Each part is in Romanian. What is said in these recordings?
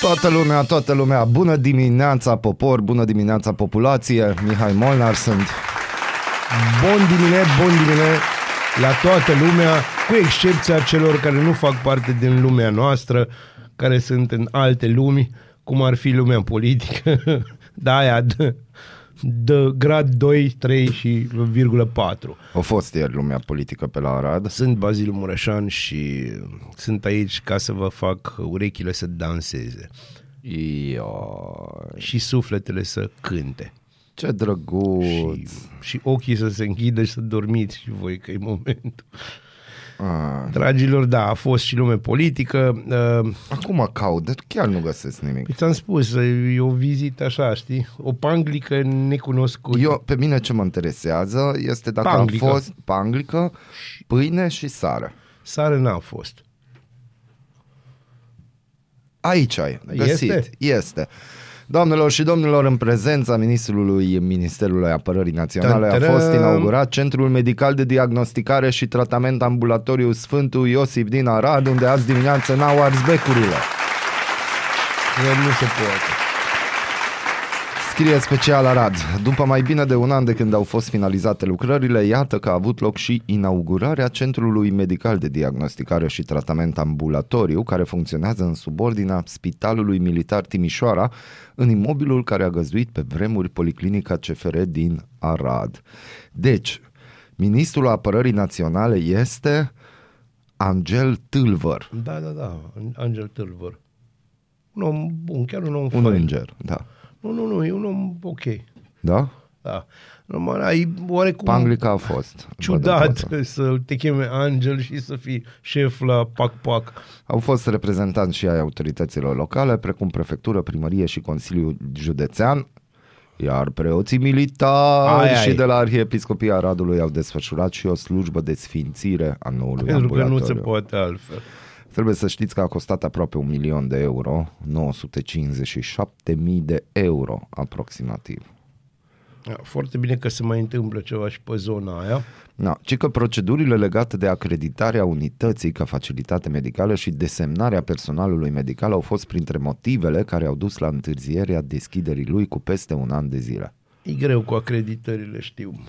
Toată lumea, toată lumea, bună dimineața popor, bună dimineața populație, Mihai Molnar sunt. Bun dimine, bun dimine la toată lumea, cu excepția celor care nu fac parte din lumea noastră, care sunt în alte lumi, cum ar fi lumea politică, da, aia de, de grad 2, 3 și virgulă 4. A fost ieri lumea politică pe la Arad. Sunt Bazil Mureșan și sunt aici ca să vă fac urechile să danseze Io, și sufletele să cânte. ce drăguț. Și, și ochii să se închidă și să dormiți și voi că e momentul. Ah, Dragilor, da, a fost și lume politică. Uh, acum caut, dar chiar nu găsesc nimic. Păi ți-am spus, e o vizită așa, știi? O panglică necunoscută. Eu, pe mine ce mă interesează este dacă Panglică. a fost panglică, pâine și sară. Sară n-a fost. Aici ai, găsit. Este? este. Doamnelor și domnilor, în prezența ministrului Ministerului Apărării Naționale a Tantărăm. fost inaugurat Centrul Medical de Diagnosticare și Tratament Ambulatoriu Sfântul Iosif din Arad, unde azi dimineață n-au ars becurile. Că nu se poate. Scrie special Arad. După mai bine de un an de când au fost finalizate lucrările, iată că a avut loc și inaugurarea Centrului Medical de Diagnosticare și Tratament Ambulatoriu, care funcționează în subordinea Spitalului Militar Timișoara, în imobilul care a găzduit pe vremuri Policlinica CFR din Arad. Deci, Ministrul Apărării Naționale este Angel Tâlvăr, Da, da, da, Angel Tâlvăr. Un om bun, chiar un om un fain. înger, da. Nu, nu, nu, e un om ok. Da? Da. Numai ai oarecum Panglica a fost. ciudat Văd în să te cheme Angel și să fii șef la Pac-Pac. Au fost reprezentanți și ai autorităților locale, precum prefectură, primărie și Consiliul Județean, iar preoții militari Ai, și ai. de la Arhiepiscopia Aradului au desfășurat și o slujbă de sfințire a noului Pentru că nu se ambulatoriu. poate altfel. Trebuie să știți că a costat aproape un milion de euro, 957 mii de euro aproximativ. Da, Foarte bine că se mai întâmplă ceva și pe zona aia. Da, ci că procedurile legate de acreditarea unității ca facilitate medicală și desemnarea personalului medical au fost printre motivele care au dus la întârzierea deschiderii lui cu peste un an de zile. E greu cu acreditările, știu.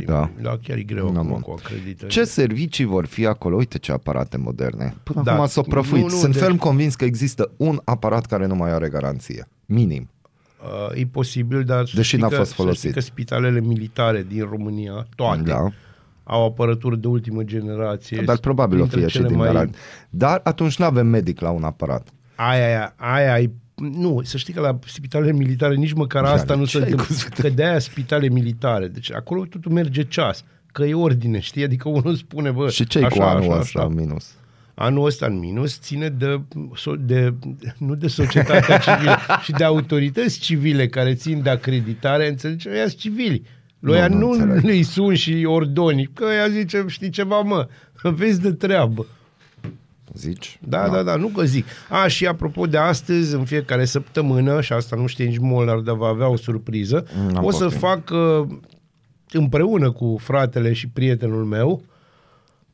Știu. Da. da chiar e greu Da, acum bun. cu acreditările. Ce servicii vor fi acolo? Uite ce aparate moderne. Până Da. acum s-au prăfuit. Nu, nu, Sunt deci- ferm convins că există un aparat care nu mai are garanție. Minim. Uh, e posibil, dar să Deși știi n-a că, fost să folosit. știi că spitalele militare din România, toate, Da. au apărătură de ultimă generație. Dar probabil o Printre fie și cele din mai... Arad. Dar atunci nu avem medic la un aparat. Aia, aia, aia, e- nu, să știi că la spitalele militare nici măcar Dar asta nu ce se ai întâmplă. cu spital- Că de-aia spitale militare. Deci acolo totul merge ceas. Că e ordine, știi? Adică unul spune, bă, Și ce cu așa, anul așa, ăsta așa. minus? Anul ăsta în minus ține de, so- de nu de societatea civilă, și de autorități civile care țin de acreditare, înțelegi? Ăia sunt civili. Lui Nu, nu, nu nu înțeleg. îi sun și ordoni, că ea zice, știi ceva, mă, vezi de treabă. Zici? Da, da, da, nu că zic. A, și apropo de astăzi, în fiecare săptămână, și asta nu știe nici Molnar, dar va avea o surpriză, N-am o să poftim. fac uh, împreună cu fratele și prietenul meu,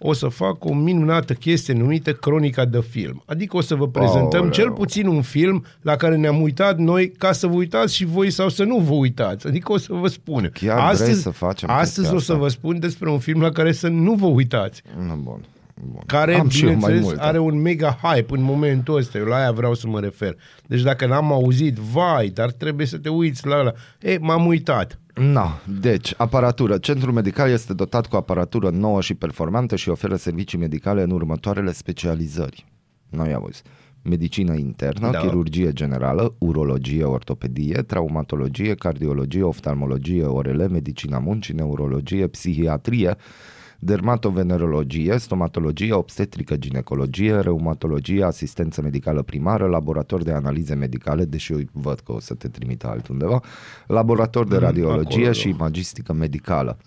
o să fac o minunată chestie numită Cronica de Film. Adică o să vă prezentăm Aoleu. cel puțin un film la care ne-am uitat noi ca să vă uitați și voi sau să nu vă uitați. Adică o să vă spun. Chiar vrei să facem Astăzi chestia o să asta? vă spun despre un film la care să nu vă uitați Nu, bun. Bun. care, Am și eu mai bineînțeles, multe. are un mega hype în momentul ăsta. Eu la aia vreau să mă refer. Deci dacă n-am auzit, vai, dar trebuie să te uiți la ăla. E, m-am uitat. Na, deci, aparatură. Centrul medical este dotat cu aparatură nouă și performantă și oferă servicii medicale în următoarele specializări. Noi auzi. Medicină internă, Da. da. chirurgie generală, urologie, ortopedie, traumatologie, cardiologie, oftalmologie, orele, medicina muncii, neurologie, psihiatrie, dermatovenerologie, stomatologie, obstetrică, ginecologie, reumatologie, asistență medicală primară, laborator de analize medicale, deși eu văd că o să te trimită altundeva, laborator de Mm, radiologie acolo, și da. imagistică medicală.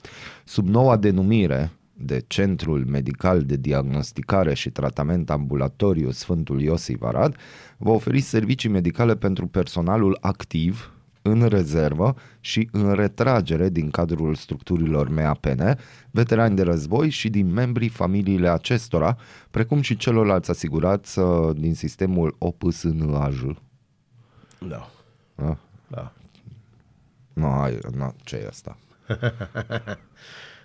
Sub noua denumire de Centrul Medical de Diagnosticare și Tratament Ambulatoriu Sfântul Iosif Arad, va oferi servicii medicale pentru personalul activ, în rezervă și în retragere din cadrul structurilor MAPN, veterani de război și din membrii familiile acestora, precum și celorlalți asigurați uh, din sistemul OPSNAJ. Da. Da? da. Nu, hai, nu, ce e asta?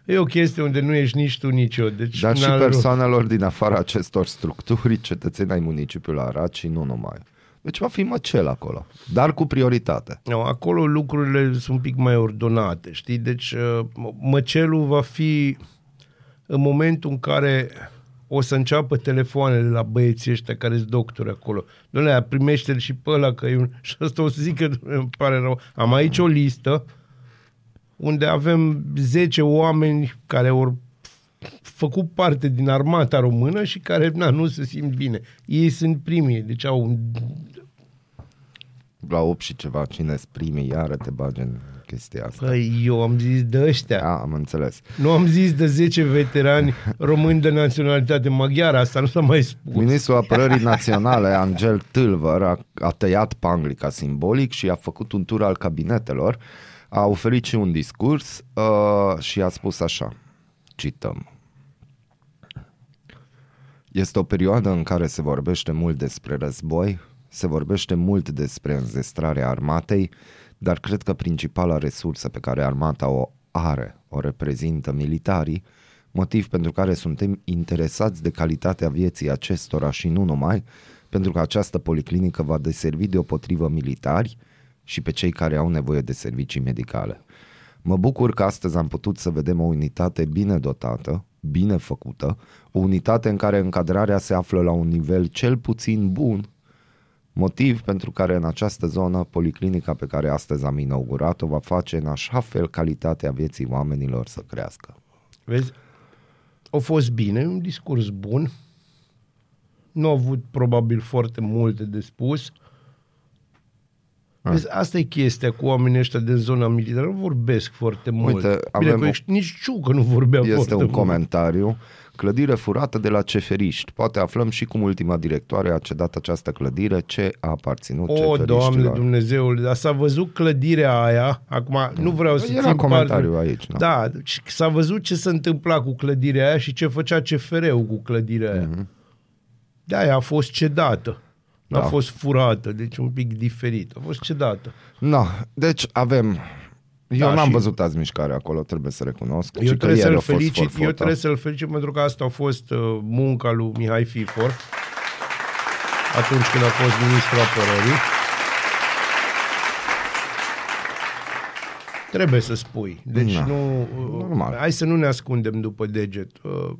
E o chestie unde nu ești nici tu, nici eu. Deci Dar și n-are rost. persoanelor din afara acestor structuri, cetățeni ai municipiului Arad și nu numai. Deci va fi măcel acolo, dar cu prioritate. Nu, acolo lucrurile sunt un pic mai ordonate, știi? Deci uh, mă- măcelul va fi în momentul în care o să înceapă telefoanele la băieții ăștia care sunt doctori acolo. Doamne, primește-l și pe ăla, că e un... Și asta o să zic că "Doamne, îmi pare rău. Am aici o listă unde avem 10 oameni care au făcut parte din armata română și care na, nu se simt bine. Ei sunt primii, deci au un La 8 și ceva, cine primii, iară te bagi în chestia asta. Păi eu am zis de ăștia. Da, am înțeles. Nu am zis de 10 veterani români de naționalitate maghiară, asta nu s-a mai spus. Ministrul Apărării Naționale, Angel Tâlvăr, a, a tăiat panglica simbolic și a făcut un tur al cabinetelor, a oferit și un discurs uh, și a spus așa, cităm. Este o perioadă în care se vorbește mult despre război, se vorbește mult despre înzestrarea armatei, dar cred că principala resursă pe care armata o are, o reprezintă militarii, motiv pentru care suntem interesați de calitatea vieții acestora și nu numai, pentru că această policlinică va deservi deopotrivă militari și pe cei care au nevoie de servicii medicale. Mă bucur că astăzi am putut să vedem o unitate bine dotată, bine făcută, o unitate în care încadrarea se află la un nivel cel puțin bun, motiv pentru care în această zonă policlinica pe care astăzi am inaugurat-o va face în așa fel calitatea vieții oamenilor să crească. Vezi? A fost bine, un discurs bun. Nu a avut probabil foarte multe de spus. Vezi, asta e chestia cu oamenii ăștia din zona militară. Nu vorbesc foarte mult. Uite, Bine, avem că o- ești- nici Ciucă nu vorbea Este foarte un mult. comentariu. Clădire furată de la ceferiști. Poate aflăm și cum ultima directoare a cedat această clădire, ce a aparținut O, ceferiștilor. Doamne Dumnezeule, dar s-a văzut clădirea aia, acum nu vreau să Era țin comentariu parte- aici, da. Da, deci s-a văzut ce se întâmpla cu clădirea aia și ce făcea CFR-ul cu clădirea aia. Mhm. De aia a fost cedată. Nu a Da. fost furată, deci un pic diferit. A fost cedată. No, deci avem... Eu Da, n-am și- văzut azi mișcare acolo, trebuie să recunosc. Eu Și că trebuie, ieri să-l a fost felicit, eu forfota. trebuie să-l felicit pentru că asta a fost uh, munca lui Mihai Fifor atunci când a fost ministrul apărării. Trebuie să spui. Deci Da. nu... uh, Normal. Hai să nu ne ascundem după deget. Uh,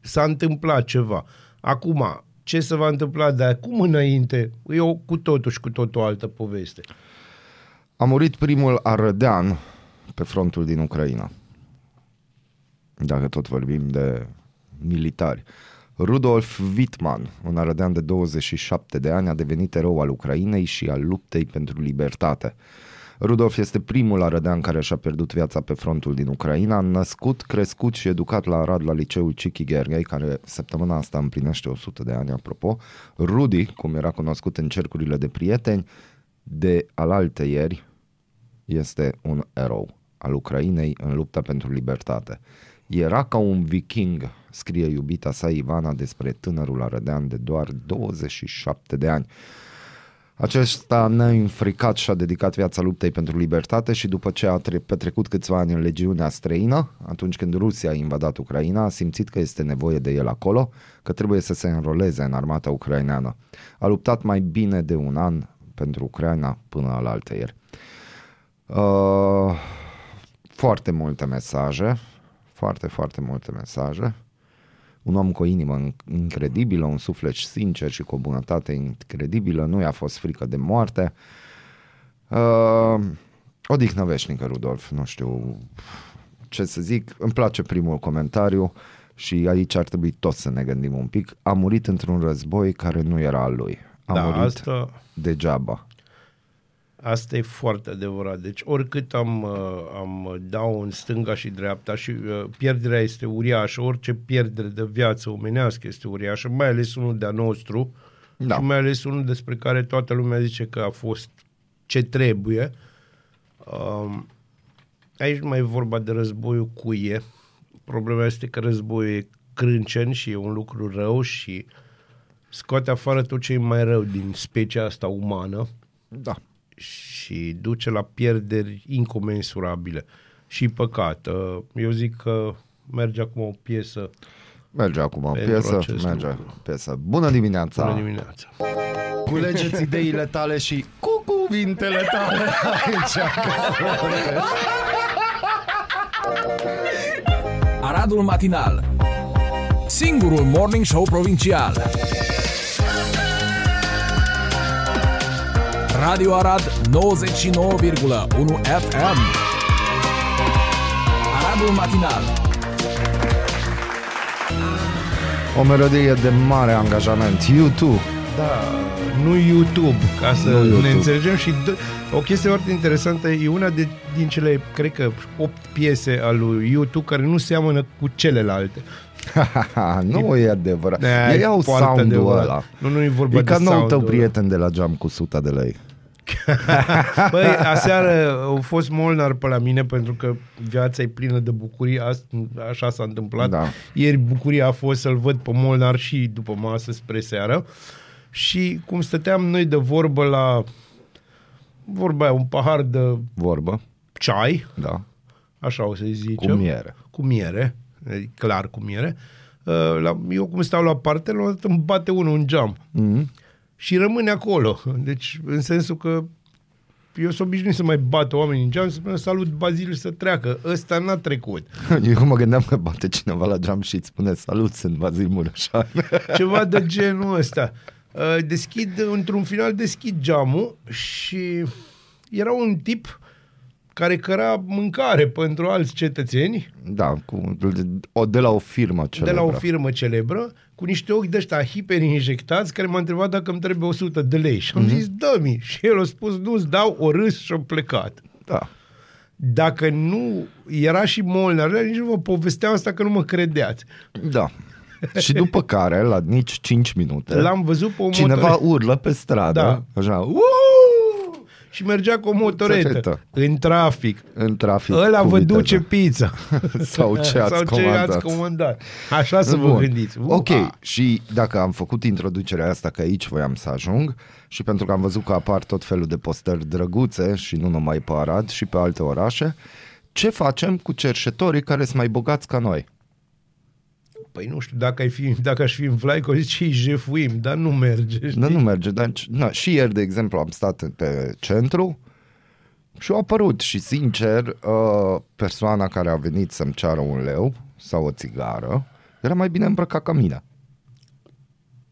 S-a întâmplat ceva. Acum, ce se va întâmpla de acum înainte, e o cu totul și cu totul altă poveste. A murit primul arădean pe frontul din Ucraina. Dacă tot vorbim de militari. Rudolf Wittmann, un arădean de 27 de ani, a devenit erou al Ucrainei și al luptei pentru libertate. Rudolf este primul arădean care și-a pierdut viața pe frontul din Ucraina, născut, crescut și educat la Arad la liceul Cichi Gherghei, care săptămâna asta împlinește 100 de ani, apropo. Rudy, cum era cunoscut în cercurile de prieteni, de alalte ieri, este un erou al Ucrainei în lupta pentru libertate. Era ca un viking, scrie iubita sa Ivana despre tânărul arădean de doar 27 de ani. Acesta neînfricat și-a dedicat viața luptei pentru libertate și după ce a tre- petrecut câțiva ani în legiunea străină, atunci când Rusia a invadat Ucraina, a simțit că este nevoie de el acolo, că trebuie să se înroleze în armata ucraineană. A luptat mai bine de un an pentru Ucraina până al altăieri. Uh, foarte multe mesaje, foarte, foarte multe mesaje. Un om cu o inimă in- incredibilă, un suflet sincer și cu o bunătate incredibilă, nu i-a fost frică de moarte. Uh, odihnă veșnică, Rudolf, nu știu ce să zic. Îmi place primul comentariu și aici ar trebui toți să ne gândim un pic. A murit într-un război care nu era al lui. A da, murit asta... degeaba. Asta e foarte adevărat. Deci oricât am, uh, am dau în stânga și dreapta și uh, pierderea este uriașă, orice pierdere de viață omenească este uriașă, mai ales unul de-a nostru Da. și mai ales unul despre care toată lumea zice că a fost ce trebuie. Um, aici nu mai e vorba de războiul cuie. Problema este că războiul e crâncen și e un lucru rău și scoate afară tot ce e mai rău din specia asta umană Da. Și duce la pierderi incomensurabile și păcat. Uh, Eu zic că merge acum o piesă. Merge acum o Pentru piesă, acest merge lucru. piesă. Bună dimineața! Bună dimineața! Culegeți ideile tale și cu cuvintele tale aici. Aradul Matinal Singurul Morning Show Provincial Radio Arad 99,1 FM Aradul Matinal O melodie de mare angajament. YouTube. Da, nu YouTube, ca să Nu nu YouTube. ne înțelegem și d- o chestie foarte interesantă, e una de, din cele, cred că, 8 piese al lui YouTube care nu seamănă cu celelalte. nu e adevărat. Da, Ei au foarte sound-ul adevărat. ăla. Nu, nu e vorba E ca de nou tău sound-ul ăla. prieten de la geam cu 100 de lei. Băi, aseară au fost Molnar pe la mine pentru că viața e plină de bucurii, Ast- așa s-a întâmplat. Da. Ieri bucuria a fost să-l văd pe Molnar și după masă spre seară și cum stăteam noi de vorbă la vorba aia, un pahar de Vorbă, ceai, da, așa o să-i zicem. cu miere. Cu miere, e clar cu miere. Uh, La, eu cum stau la parte, la un moment dat îmi bate unul în geam Mm. Și rămâne acolo. Deci, în sensul că eu sunt obișnuit să mai bat oamenii în geam, să spună salut Bazil și să treacă. Ăsta n-a trecut. Eu mă gândeam că bate cineva la geam și îți spune salut, sunt Bazil Mureșan. Ceva de genul ăsta. Uh, Deschid, într-un final deschid geamul și era un tip care căra mâncare pentru alți cetățeni Da, cu, o, de la o firmă celebră. de la o firmă celebră cu niște ochi de ăștia hiperinjectați care m-a întrebat dacă îmi trebuie 100 de lei și am Mhm. zis dă-mi și el a spus nu-ți dau o râs și a plecat. Da. Dacă nu era și Molnar, nici nu vă povesteam asta că nu mă credeați. Da. și după care, la nici 5 minute, L-am văzut pe o cineva motoretă urlă pe stradă, Da. așa, "Uuu!" Și mergea cu o motoretă Țăcetă. în trafic. în trafic. Ăla cu vă viteză. duce pizza. Sau ce ați Sau ce comandat. ați comandat. Așa să vă Bun. gândiți. Ok, Ua! și dacă am făcut introducerea asta, că aici voiam să ajung, și pentru că am văzut că apar tot felul de postări drăguțe și nu numai pe Arad și pe alte orașe, ce facem cu cerșetorii care sunt mai bogați ca noi? Păi nu știu, dacă, ai fi, dacă aș fi în Vlaico, zici și îi jefuim, dar nu merge. Știi? Nu, nu merge. Dar, na, și ieri, de exemplu, am stat pe centru și au apărut și, sincer, uh, persoana care a venit să-mi ceară un leu sau o țigară era mai bine îmbrăcat ca mine.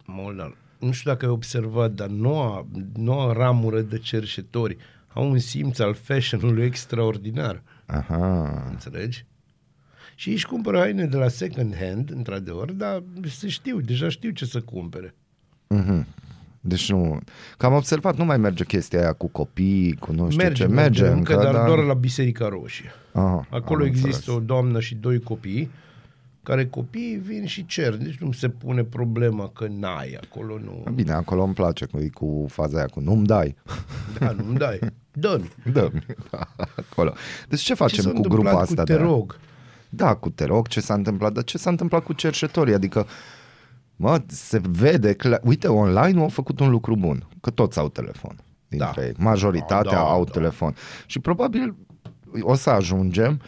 Molnar, nu știu dacă ai observat, dar noua, noua ramură de cerșetori au un simț al fashion-ului extraordinar. Aha. Înțelegi? Și își cumpără haine de la second hand, într-adevăr, dar se știu, deja știu ce să cumpere. Mhm. Deci nu... Că am observat, nu mai merge chestia aia cu copii, cu nu știu merge, ce. Merge, încă, încă, dar dar... doar la Biserica Roșie. Aha, Acolo am există înțeles. o doamnă și doi copii, care copiii vin și cer. Deci nu se pune problema că n-ai acolo, nu. Bine, acolo îmi place cu, cu faza aia cu nu-mi dai. Da, nu-mi dai. Dă-mi. dă da, acolo. Deci ce Ce facem s-a cu întâmplat grupa cu asta? Te de... rog? Da, cu te rog, ce s-a întâmplat, dar ce s-a întâmplat cu cerșetorii? Adică, mă, se vede, clar, uite, online au făcut un lucru bun, că toți au telefon. Dintre Da. ei. Majoritatea Da, da, au da. telefon. Și probabil o să ajungem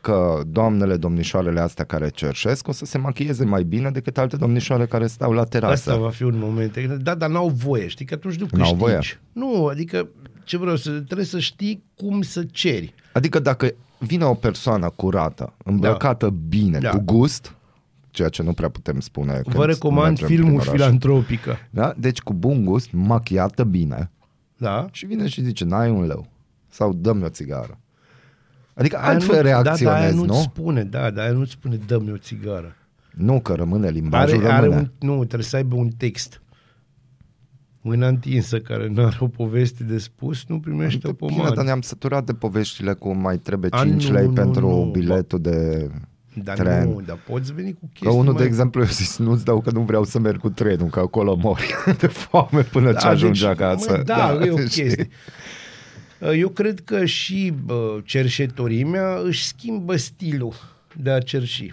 că doamnele, domnișoarele astea care cerșesc o să se machieze mai bine decât alte domnișoare care stau la terasă. Asta va fi un moment. Da, dar n-au voie, știi, că atunci nu N-au câștigi. voie. Nu, adică, ce vreau să, trebuie să știi cum să ceri. Adică dacă vine o persoană curată, îmbrăcată bine, Da. cu gust, ceea ce nu prea putem spune. când Vă recomand mergem prin filmul oraș. Filantropică. Da? Deci cu bun gust, machiată bine Da? și vine și zice, n-ai un leu sau dă-mi o țigară. Adică Aia altfel nu- reacționezi, da, da, aia nu? nu-ți spune, da, dar aia nu-ți spune dă-mi o țigară. Nu, că rămâne limbajul, Are, are rămâne. un, nu, trebuie să aibă un text. Mâna întinsă care nu are o poveste de spus, nu primește o Bine, pomadă. dar ne-am săturat de poveștile cu mai trebuie A, 5 nu, lei nu, pentru nu. biletul de Dar tren. nu, dar poți veni cu Că chestii unul, mai... de exemplu, eu zis, nu-ți dau că nu vreau să merg cu trenul, că acolo mori de foame până ce ajungi deci, acasă. Mă, da, e o deci- chestie. Eu cred că și bă, cerșetorimea își schimbă stilul de a cerși.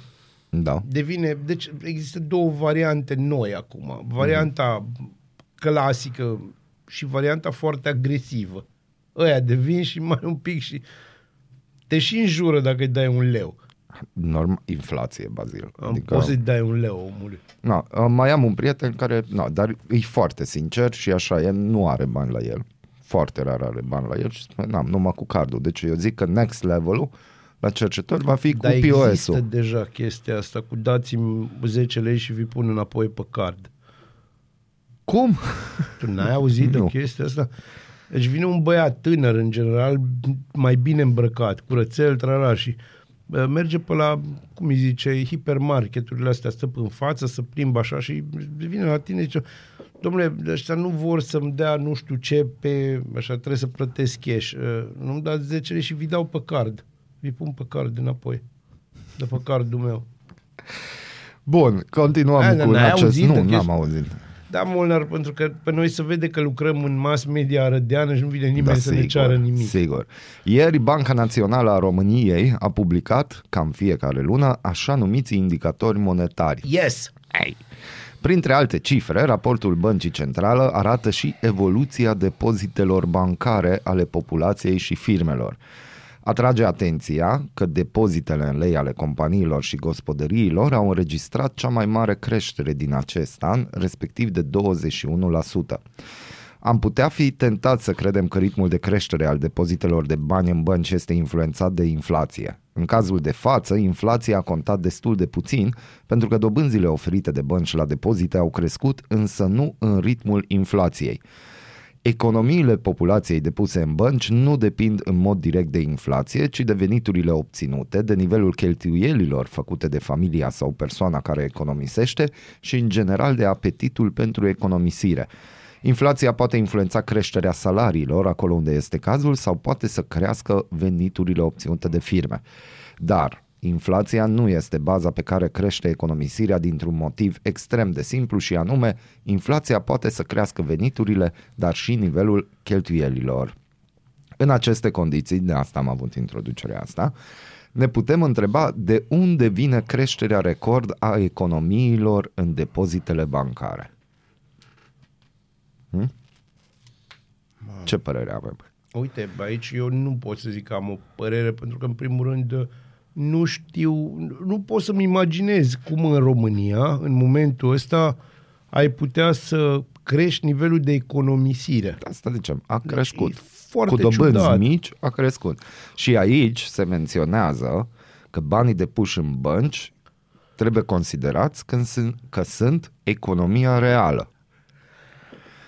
Da. Devine, deci există două variante noi acum. Varianta clasică și varianta foarte agresivă. ăia de vin și mai un pic și te și înjură dacă îi dai un leu. Norm, inflație, Bazil. Adică... Poți să-i dai un leu omului. Na, mai am un prieten care, na, dar e foarte sincer și așa, el nu are bani la el. Foarte rar are bani la el și spune, n-am, numai cu cardul. Deci eu zic că next level-ul la cercetători va fi Dar cu POS-ul. există deja chestia asta cu dați-mi 10 lei și vi pun înapoi pe card. Cum? Tu n-ai auzit de Nu. chestia asta? Deci vine un băiat tânăr, în general, mai bine îmbrăcat, curățel, trala și uh, merge pe la, cum îi zice, hipermarketurile astea, stă în față, să plimbă așa și vine la tine și zice, domnule, ăștia nu vor să-mi dea nu știu ce pe, așa, trebuie să plătesc cash. Uh, Nu-mi dați 10 lei și vi dau pe card. Vi pun pe card înapoi. De pe cardul meu. Bun, continuăm Ai, cu n-ai acest... auzit Nu, de n-am chestia- auzit. Da, Molnar, pentru că pe noi se vede că lucrăm în mass media arădeană și nu vine nimeni Da, să ne ceară nimic. Sigur. Ieri Banca Națională a României a publicat, cam fiecare lună, așa numiți indicatori monetari. Yes! Ei. Printre alte cifre, raportul Băncii Centrală arată și evoluția depozitelor bancare ale populației și firmelor. Atrage atenția că depozitele în lei ale companiilor și gospodăriilor au înregistrat cea mai mare creștere din acest an, respectiv de 21%. Am putea fi tentat să credem că ritmul de creștere al depozitelor de bani în bănci este influențat de inflație. În cazul de față, inflația a contat destul de puțin, pentru că dobânzile oferite de bănci la depozite au crescut, însă nu în ritmul inflației. Economiile populației depuse în bănci nu depind în mod direct de inflație, ci de veniturile obținute, de nivelul cheltuielilor făcute de familia sau persoana care economisește și în general de apetitul pentru economisire. Inflația poate influența creșterea salariilor acolo unde este cazul sau poate să crească veniturile obținute de firme. Dar inflația nu este baza pe care crește economisirea dintr-un motiv extrem de simplu și anume, inflația poate să crească veniturile, dar și nivelul cheltuielilor. În aceste condiții, de asta am avut introducerea asta, ne putem întreba de unde vine creșterea record a economiilor în depozitele bancare. Hm? Ce părere avem? Uite, aici eu nu pot să zic că am o părere, pentru că, în primul rând, nu știu, nu pot să-mi imaginez cum în România, în momentul ăsta, ai putea să crești nivelul de economisire. Asta zicem, a crescut. e foarte Cu dobânzi ciudat. mici a crescut. Și aici se menționează că banii depuși în bănci trebuie considerați când sunt, că sunt economia reală.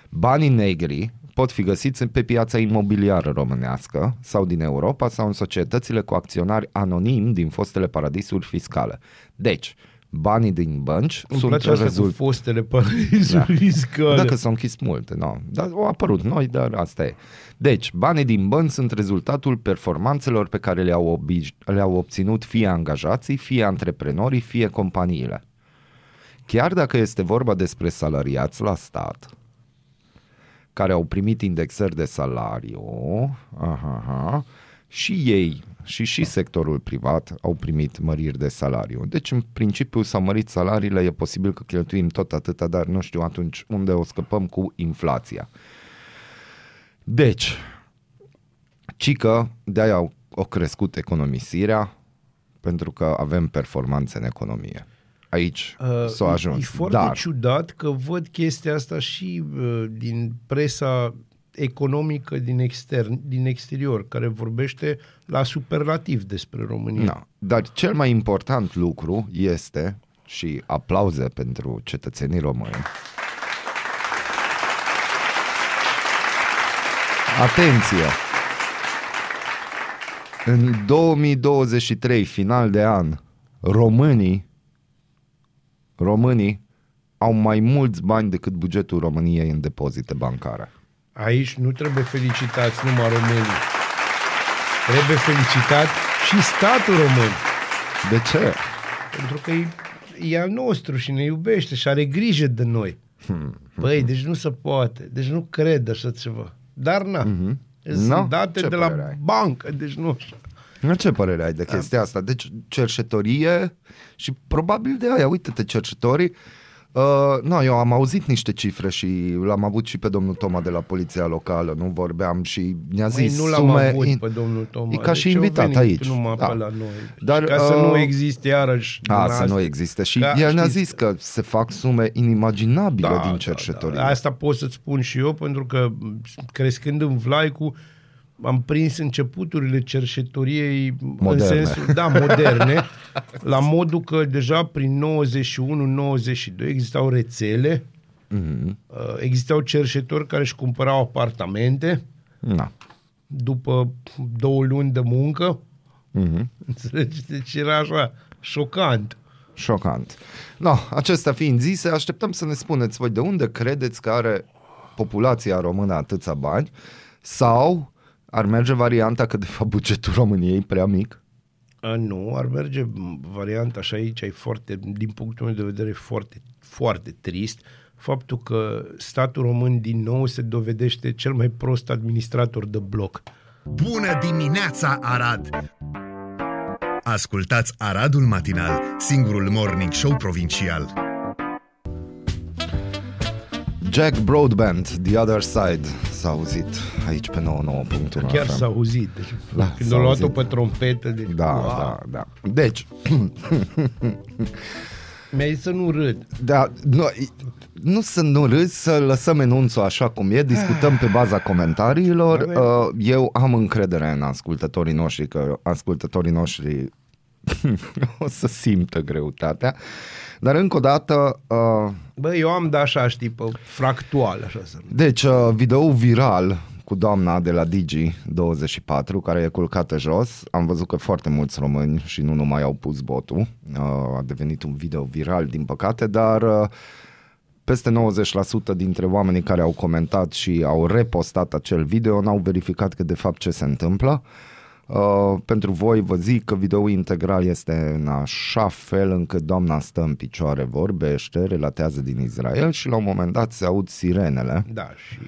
Banii negri pot fi găsiți pe piața imobiliară românească sau din Europa sau în societățile cu acționari anonimi din fostele paradisuri fiscale. Deci, banii din bănci Îmi sunt place asta rezult... cu fostele paradisuri Da. fiscale. Dacă s-au închis multe, nu. Dar au apărut noi, dar asta e. Deci, banii din bănci sunt rezultatul performanțelor pe care le-au, obi- le-au obținut fie angajații, fie antreprenorii, fie companiile. Chiar dacă este vorba despre salariați la stat, care au primit indexări de salariu, aha, aha, și ei și și sectorul privat au primit măriri de salariu. Deci, în principiu, s-au mărit salariile, e posibil că cheltuim tot atâta, dar nu știu atunci unde o scăpăm cu inflația. Deci, cică, de-aia au, au crescut economisirea, pentru că avem performanțe în economie. Aici Uh, s-a ajuns. E, e foarte dar, ciudat că văd chestia asta și uh, din presa economică din, extern, din exterior, care vorbește la superlativ despre România. Na, dar cel mai important lucru este, și aplauze pentru cetățenii români, Atenție! În 2023, final de an, românii românii au mai mulți bani decât bugetul României în depozite bancare. Aici nu trebuie felicitați numai românii. Trebuie felicitat și statul român. De ce? Pentru că e, e al nostru și ne iubește și are grijă de noi. Băi, deci nu se poate. Deci nu cred așa ceva. Dar na. Mm-hmm. Sunt Na, date ce de la părere ai? bancă, deci nu așa. Nu, Ce părere ai de chestia asta? Deci cercetorie și probabil de aia, uite-te, cercetorii Uh, no, eu am auzit niște cifre și l-am avut și pe domnul Toma de la poliția locală, nu vorbeam și ne-a Măi, zis nu l-am sume avut in- pe domnul Toma. E ca și Deci eu invitat venit aici. Numai Da. pe la noi. Dar, Dar, ca să uh, nu existe iarăși din A, să asta. nu existe. Și Ca, el ne-a știți, zis că se fac sume inimaginabile din cercetorie. Da, Asta pot să-ți spun și eu, pentru că crescând în Vlaicu, am prins începuturile cerșetoriei Moderne. în sensul, da, moderne, la modul că deja prin 91-92 existau rețele, Mhm. uh, existau cerșetori care își cumpărau apartamente Na. după două luni de muncă. Mhm. Înțelegi? Deci era așa, șocant. Șocant. No, acestea fiind zise, așteptăm să ne spuneți voi de unde credeți că are populația română atâția bani sau ar merge varianta că de fapt bugetul României e prea mic? A, nu, ar merge varianta așa aici, e foarte, din punctul meu de vedere, foarte, foarte trist faptul că statul român din nou se dovedește cel mai prost administrator de bloc. Bună dimineața, Arad! Ascultați Aradul Matinal, singurul morning show provincial. Jack Broadband, The Other Side, s-a auzit aici pe 99.1 Chiar FM. s-a auzit. Deci, Da, când s-a a luat-o auzit. pe trompetă, deci, Da, wow. da, da. Deci, mi-a zis să nu râd. Da, nu, nu să nu râzi, să lăsăm enunțul așa cum e, discutăm pe baza comentariilor. Avem. Uh, Eu am încredere în ascultătorii noștri, că ascultătorii noștri o să simtă greutatea. Dar încă o dată, uh, Bă, eu am de așa, știi, pe fractual, așa să deci uh, video viral cu doamna de la Digi24 care e culcată jos. Am văzut că foarte mulți români și nu numai au pus botul. Uh, A devenit un video viral din păcate, dar uh, peste 90% dintre oamenii care au comentat și au repostat acel video n-au verificat că de fapt ce se întâmplă. Uh, pentru voi vă zic că video integral este în așa fel încât doamna stă în picioare, vorbește, relatează din Israel și la un moment dat se aud sirenele. Da, și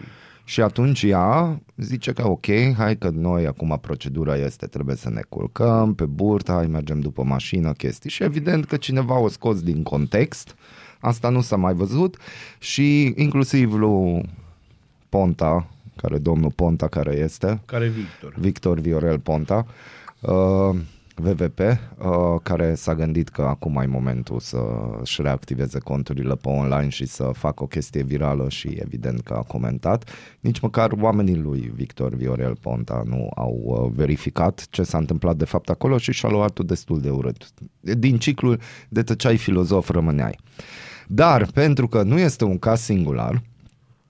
Și atunci ea zice că ok, hai că noi acum procedura este trebuie să ne culcăm pe burtă, hai mergem după mașină, chestii. Și evident că cineva o scos din context, asta nu s-a mai văzut și inclusiv lui Ponta, care domnul Ponta care este, care Victor. Victor Viorel Ponta, uh, VVP, uh, care s-a gândit că acum e momentul să își reactiveze conturile pe online și să facă o chestie virală și evident că a comentat. Nici măcar oamenii lui Victor Viorel Ponta nu au uh, verificat ce s-a întâmplat de fapt acolo și și-a luat destul de urât. Din ciclul de tăceai filozof rămâneai. Dar pentru că nu este un caz singular,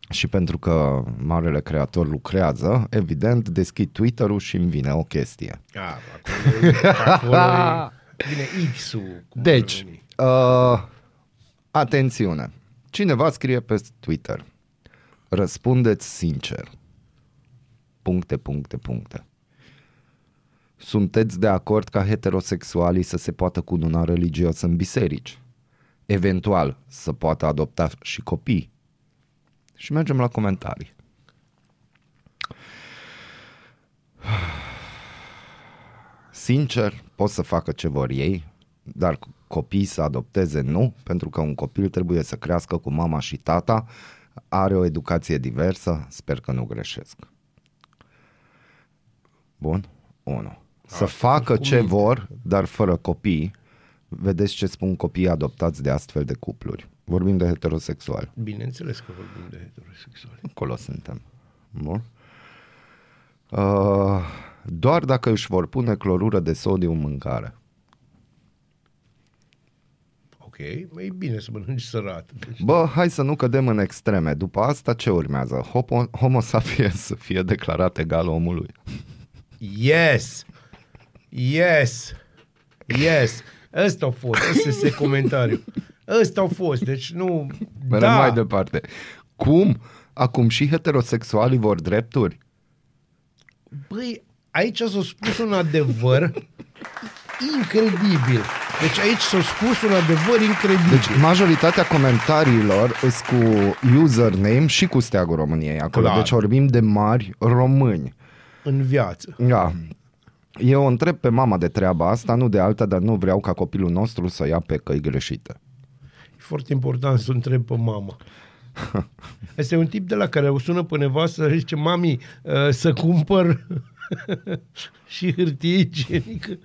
și pentru că marele creator lucrează, evident, deschid Twitter-ul și îmi vine o chestie. A, acolo, e- acolo e, vine X-ul. cum Deci, ar veni. uh, atențiune. Cineva scrie pe Twitter. Răspundeți sincer. Puncte, puncte, puncte. Sunteți de acord ca heterosexualii să se poată cununa religios în biserici? Eventual, să poată adopta și copii? Și mergem la comentarii. Sincer, pot să facă ce vor ei, dar copiii să adopteze nu, pentru că un copil trebuie să crească cu mama și tata, are o educație diversă, sper că nu greșesc. Bun? 1. Să facă ce vor, dar fără copii. Vedeți ce spun copiii adoptați de astfel de cupluri. Vorbim de heterosexuali. Bineînțeles că vorbim de heterosexuali. Acolo suntem. Bun. Uh, doar dacă își vor pune clorură de sodiu în mâncare. Ok, mai e bine să mănânci sărat. Deci, Bă, hai să nu cădem în extreme. După asta ce urmează? Homo, homo sapiens să fie declarat egal omului. yes! Yes! Yes! Ăsta a fost, ăsta este comentariu. Ăsta a fost, deci nu... Merem da, mai departe. Cum? Acum și heterosexualii vor drepturi? Băi, aici s-a spus un adevăr incredibil. Deci aici s-a spus un adevăr incredibil. Deci majoritatea comentariilor sunt cu username și cu steagul României acolo. Clar. Deci vorbim de mari români. în viață. Da. Eu o întreb pe mama de treaba asta, nu de alta, dar nu vreau ca copilul nostru să ia pe căi greșite. Foarte important să o întreb pe mama. Este un tip de la care o sună pe nevastă și zice, mami, uh, să cumpăr și hârtie igienică.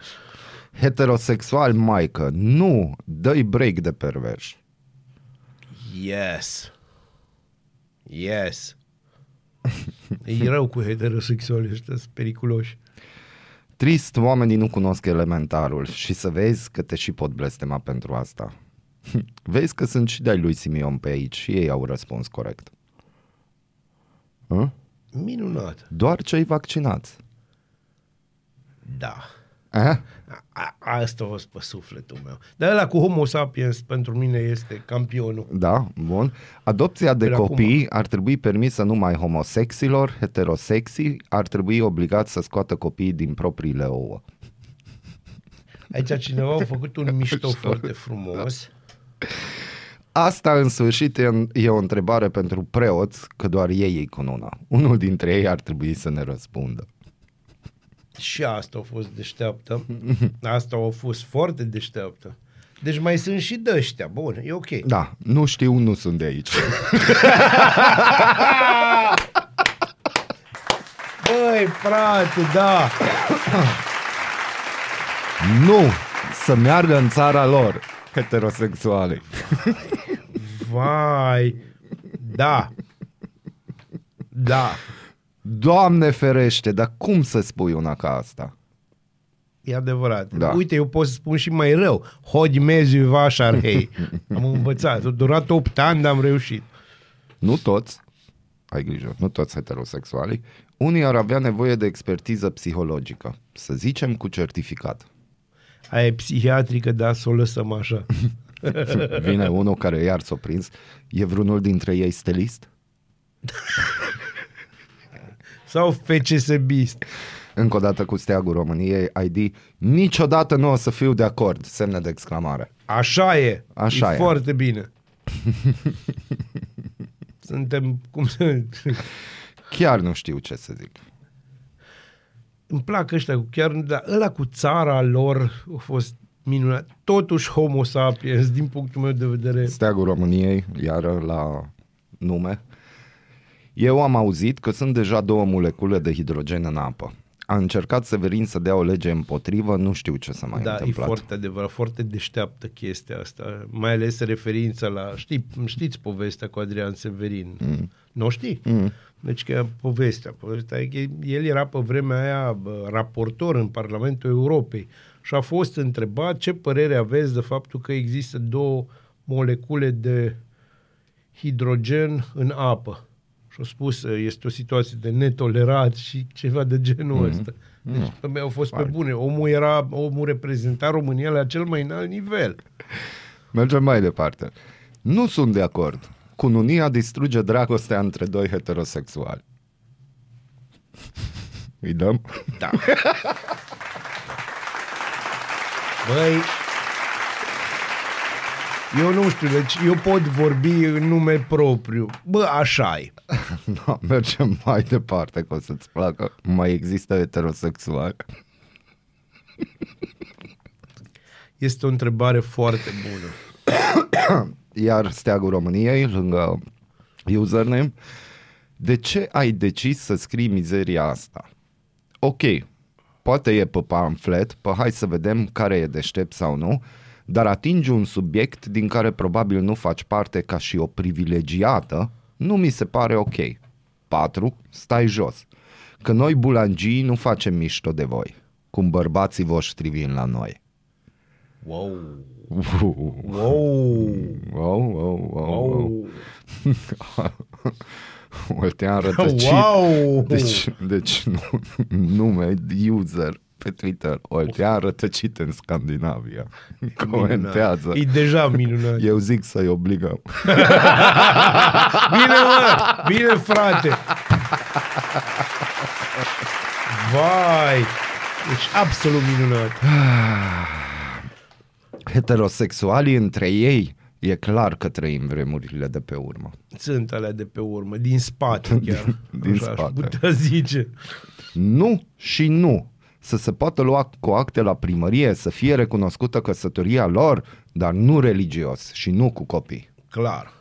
Heterosexual, maică, nu, dă-i break de pervers. Yes. Yes. E rău cu heterosexuali ăștia, sunt periculoși. Trist, oamenii nu cunosc elementarul și să vezi că te și pot blestema pentru asta. Vezi că sunt și de-ai lui Simion pe aici și ei au răspuns corect. Hă? Minunat. Doar cei vaccinați. Da. Eh? A, asta o pe sufletul meu. Dar ăla cu Homo sapiens pentru mine este campionul. Da, bun. Adopția de Până copii ar trebui permisă numai homosexilor, heterosexii ar trebui obligați să scoată copiii din propriile ouă. Aici cineva a făcut un mișto foarte frumos. Asta în sfârșit e, e o întrebare pentru preoți, că doar ei îi cununa. Unul dintre ei ar trebui să ne răspundă. Și asta a fost deșteaptă. Asta a fost foarte deșteaptă. Deci mai sunt și de ăștia. Bun, e ok. Da, nu știu, nu sunt de aici. Băi, frate, da. nu să meargă în țara lor heterosexuale. Vai. Da. Da. Doamne ferește, dar cum să spui una ca asta? E adevărat. Da. Uite, eu pot să spun și mai rău. Hodi meziu vașar, hei. Am învățat. A durat 8 ani, dar am reușit. Nu toți, ai grijă, nu toți heterosexualii, unii ar avea nevoie de expertiză psihologică, să zicem cu certificat. Aia e psihiatrică, dar să o lăsăm așa. Vine unul care iar s-o prins, e vreunul dintre ei stelist? Sau FCSB-ist. Încă o dată cu steagul României, ID, niciodată nu o să fiu de acord, semne de exclamare. Așa e. Așa e. e. foarte bine. Suntem, cum să... Chiar nu știu ce să zic. Îmi plac ăștia cu chiar, dar ăla cu țara lor a fost minunat. Totuși homo sapiens, din punctul meu de vedere. Steagul României, iară la nume. Eu am auzit că sunt deja două molecule de hidrogen în apă. A încercat Severin să dea o lege împotrivă, nu știu ce s-a mai Da, întâmplat. e foarte adevărat, foarte deșteaptă chestia asta, mai ales referința la, știi, știți povestea cu Adrian Severin, mm. nu știi? Mm. Deci că povestea, povestea e că el era pe vremea aia bă, raportor în Parlamentul Europei și a fost întrebat ce părere aveți de faptul că există două molecule de hidrogen în apă. Și a spus, este o situație de netolerat și ceva de genul mm-hmm. ăsta. Deci mm. au fost pe bune. Omul era, omul reprezenta România la cel mai înalt nivel. Mergem mai departe. Nu sunt de acord. Cununia distruge dragostea între doi heterosexuali. Îi dăm? Da. Băi, eu nu știu, deci eu pot vorbi în nume propriu. Bă, așa e. No, mergem mai departe, că o să-ți placă. Mai există heterosexuali. Este o întrebare foarte bună. Iar steagul României, lângă username, de ce ai decis să scrii mizeria asta? Ok, poate e pe pamflet, pe hai să vedem care e deștept sau nu, dar atingi un subiect din care probabil nu faci parte ca și o privilegiată, nu mi se pare ok. 4. Stai jos. Că noi bulangii nu facem mișto de voi, cum bărbații voștri vin la noi. Wow. Wow, Wow. wow, wow, wow. Wow. Oltean rătăcit. Wow. Deci, deci nu, nume, user pe Twitter, Oltean rătăcit în Scandinavia. Comentează. E deja minunat. Eu zic să-i obligăm. Bine, mă! Bine, frate! Vai! Deci absolut minunat. Heterosexualii între ei, e clar că trăim vremurile de pe urmă. Sunt alea de pe urmă, din spate chiar. Din Așa aș spate. putea zice. Nu și nu. Să se poată lua cu acte la primărie, să fie recunoscută căsătoria lor, dar nu religios și nu cu copii. Clar.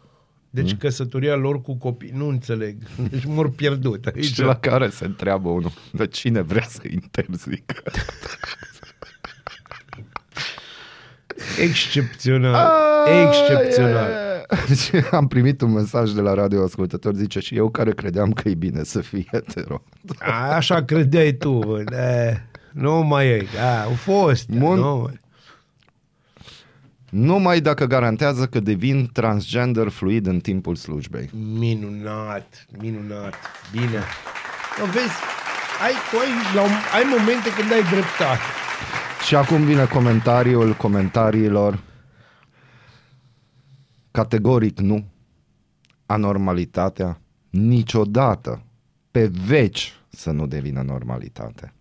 Deci căsătoria lor cu copii, nu înțeleg. Deci mor pierdut aici. Și la care se întreabă unul, de cine vrea să interzică? Excepțional. Excepțional. Și am primit un mesaj de la radio ascultător, zice și eu care credeam că e bine să fii hetero. A, așa credeai tu. bă. De, nu mai e. Da, au fost. Bun. Nu, mai. Numai dacă garantează că devin transgender fluid în timpul slujbei. Minunat, minunat. Bine. Nu, vezi, ai, tu ai, la, un- ai momente când ai dreptate. Și acum vine comentariul comentariilor. Categoric nu. Anormalitatea niciodată, pe veci, să nu devină normalitate.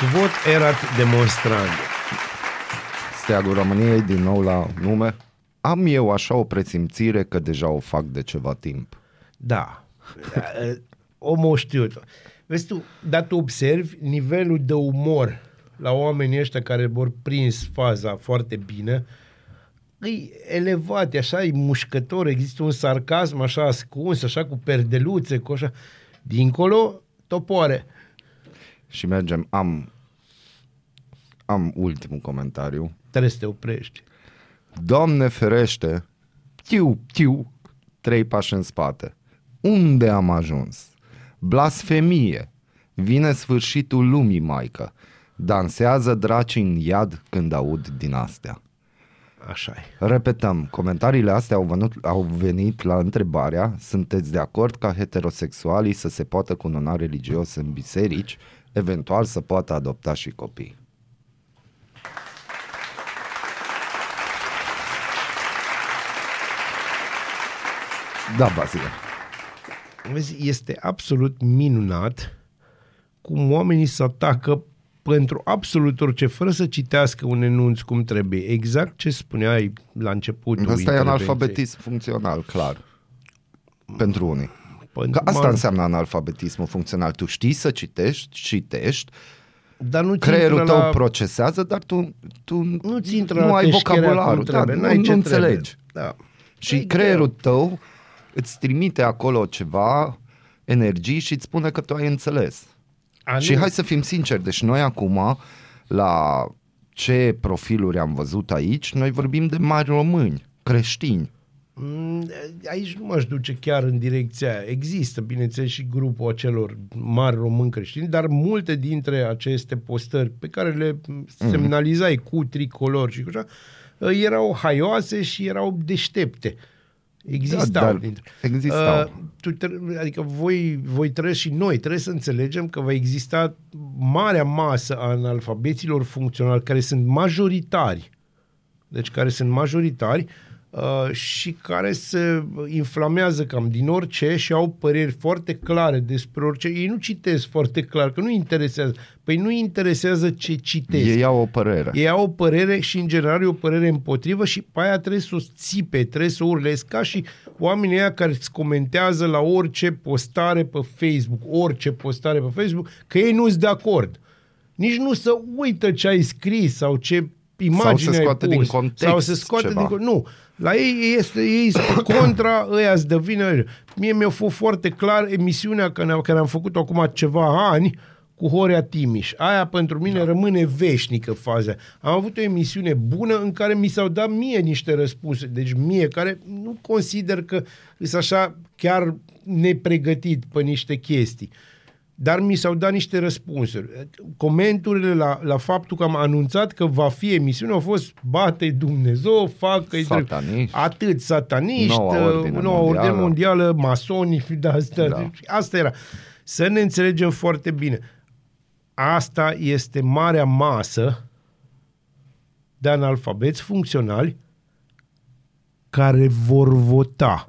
Quod erat demonstrandum. Steagul României din nou la nume. Am eu așa o presimțire că deja o fac de ceva timp. Da. Omul știut. Vezi tu, dar tu observi nivelul de umor la oamenii ăștia care vor prins faza foarte bine, e elevat, e așa, e mușcător, există un sarcasm așa ascuns, așa cu perdeluțe, cu așa. Dincolo, topoare. Și mergem, am, am ultimul comentariu. Trebuie să te oprești. Doamne ferește, tiu, tiu, trei pași în spate. Unde am ajuns? Blasfemie. Vine sfârșitul lumii, maică. Dansează dracii în iad când aud din astea. așa e. Repetăm, comentariile astea au venit, au venit la întrebarea sunteți de acord ca heterosexualii să se poată cununa religios în biserici, eventual să poată adopta și copii? Da, Bazile. Vezi, este absolut minunat cum oamenii se atacă pentru absolut orice, fără să citească un enunț cum trebuie. Exact ce spuneai la începutul Asta e intervenției. analfabetism funcțional, clar. Pentru unii. Păi, Că asta mă- înseamnă analfabetismul funcțional. Tu știi să citești, citești, Dar nu creierul tău la... procesează, dar tu, tu nu-ți intră nu la ai teșcherea vocabularul, cum da, trebuie, nu, n-ai nu ce înțelegi. Trebuie. Da. Și E creierul tău îți trimite acolo ceva, energii și îți spune că tu ai înțeles. A, Și nu. hai să fim sinceri, deci noi acum, la ce profiluri am văzut aici, noi vorbim de mari români, creștini. Mm, Aici nu m-aș duce chiar în direcția aia. Există, bineînțeles, și grupul acelor mari români creștini, dar multe dintre aceste postări pe care le semnalizai cu tricolor și cu așa, erau haioase și erau deștepte. Existau. Da, dar dintre- existau. Uh, tu tre- adică voi, voi trebuie și noi trebuie să înțelegem că va exista marea masă a analfabeților funcționali care sunt majoritari deci care sunt majoritari uh, și care se inflamează cam din orice și au păreri foarte clare despre orice. Ei nu citesc foarte clar, că nu interesează. Păi nu interesează ce citesc. Ei au o părere. Ei au o părere și în general e o părere împotrivă și pe aia trebuie să o țipe, trebuie să o urlezi ca și oamenii ăia care îți comentează la orice postare pe Facebook, orice postare pe Facebook, că ei nu sunt de acord. Nici nu să uită ce ai scris sau ce imagine ai scoate pus, din context Sau să scoate ceva. din con- Nu. La ei este ei sunt pe contra, ăia îți dă vină. Mie mi-a fost foarte clar emisiunea care, care am făcut acum ceva ani cu Horea Timiș. Aia pentru mine da. rămâne veșnică faza. Am avut o emisiune bună în care mi s-au dat mie niște răspunsuri. Deci mie, care nu consider că sunt așa chiar nepregătit pe niște chestii. Dar mi s-au dat niște răspunsuri. Comenturile la, la faptul că am anunțat că va fi emisiune au fost bate Dumnezeu, facă Sataniști. atât sataniști, Noua noua ordine ordine, noua ordine mondială. mondială, masoni, de astea. Da. Da. Asta era. Să ne înțelegem foarte bine. Asta este marea masă de analfabeți funcționali care vor vota.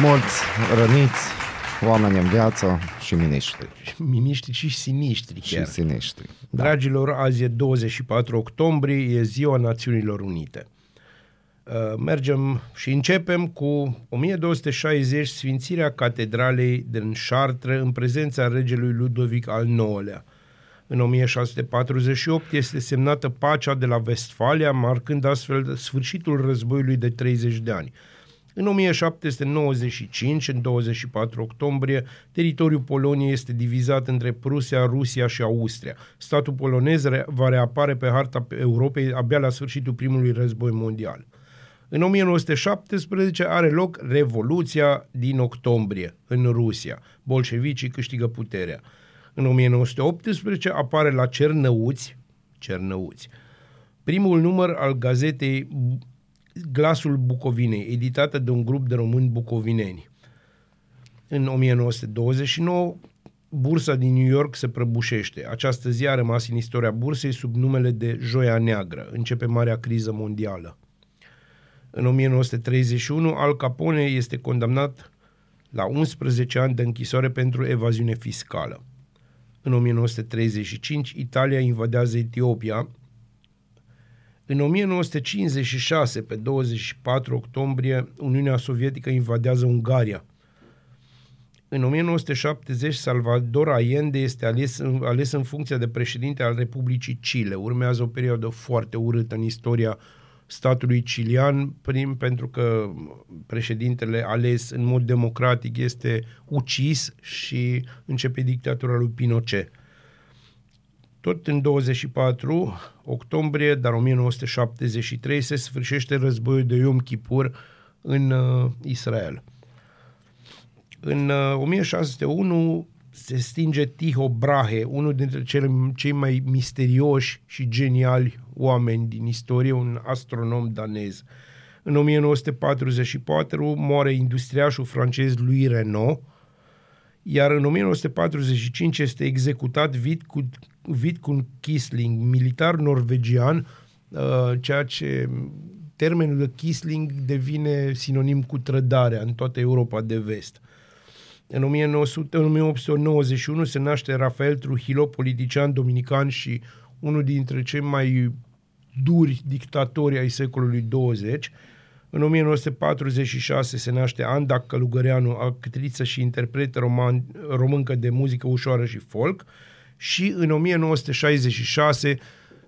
Mulți răniți, oameni în viață și miniștri. Miniștri și sinistri Și chiar. sinistri. Da. Dragilor, azi e 24 octombrie, e ziua Națiunilor Unite. Uh, Mergem și începem cu 1260 Sfințirea Catedralei din Chartres în prezența regelui Ludovic al IX-lea. În 1648 este semnată pacea de la Vestfalia, marcând astfel sfârșitul războiului de 30 de ani. În 1795, în 24 octombrie, teritoriul Poloniei este divizat între Prusia, Rusia și Austria. Statul polonez re- va reapare pe harta Europei abia la sfârșitul primului război mondial. În 1917 are loc Revoluția din octombrie în Rusia. Bolșevicii câștigă puterea. În 1918 apare la Cernăuți, Cernăuți, primul număr al gazetei Glasul Bucovinei, editată de un grup de români bucovineni. În 1929, bursa din New York se prăbușește. Această zi a rămas în istoria bursei sub numele de Joia Neagră. Începe marea criză mondială. În 1931, Al Capone este condamnat la 11 ani de închisoare pentru evaziune fiscală. În 1935, Italia invadează Etiopia. În 1956, pe 24 octombrie, Uniunea Sovietică invadează Ungaria. În 1970, Salvador Allende este ales, ales în funcție de președinte al Republicii Chile. Urmează o perioadă foarte urâtă în istoria statului cilian, prim pentru că președintele ales în mod democratic este ucis și începe dictatura lui Pinochet. Tot în 24 octombrie, dar 1973, se sfârșește războiul de Yom Kippur în uh, Israel. În uh, 1601 se stinge Tycho Brahe, unul dintre cele, cei mai misterioși și geniali oameni din istorie, un astronom danez. În 1944 moare industriașul francez Louis Renault, iar în 1945 este executat Vidkun, Vidkun Kisling, militar norvegian, uh, ceea ce termenul de Kisling devine sinonim cu trădarea în toată Europa de vest. În 1900, în 1891 se naște Rafael Trujillo, politician dominican și unul dintre cei mai duri dictatori ai secolului 20. În 1946 se naște Anda Călugăreanu, actriță și interpretă roman, româncă de muzică ușoară și folk. Și în 1966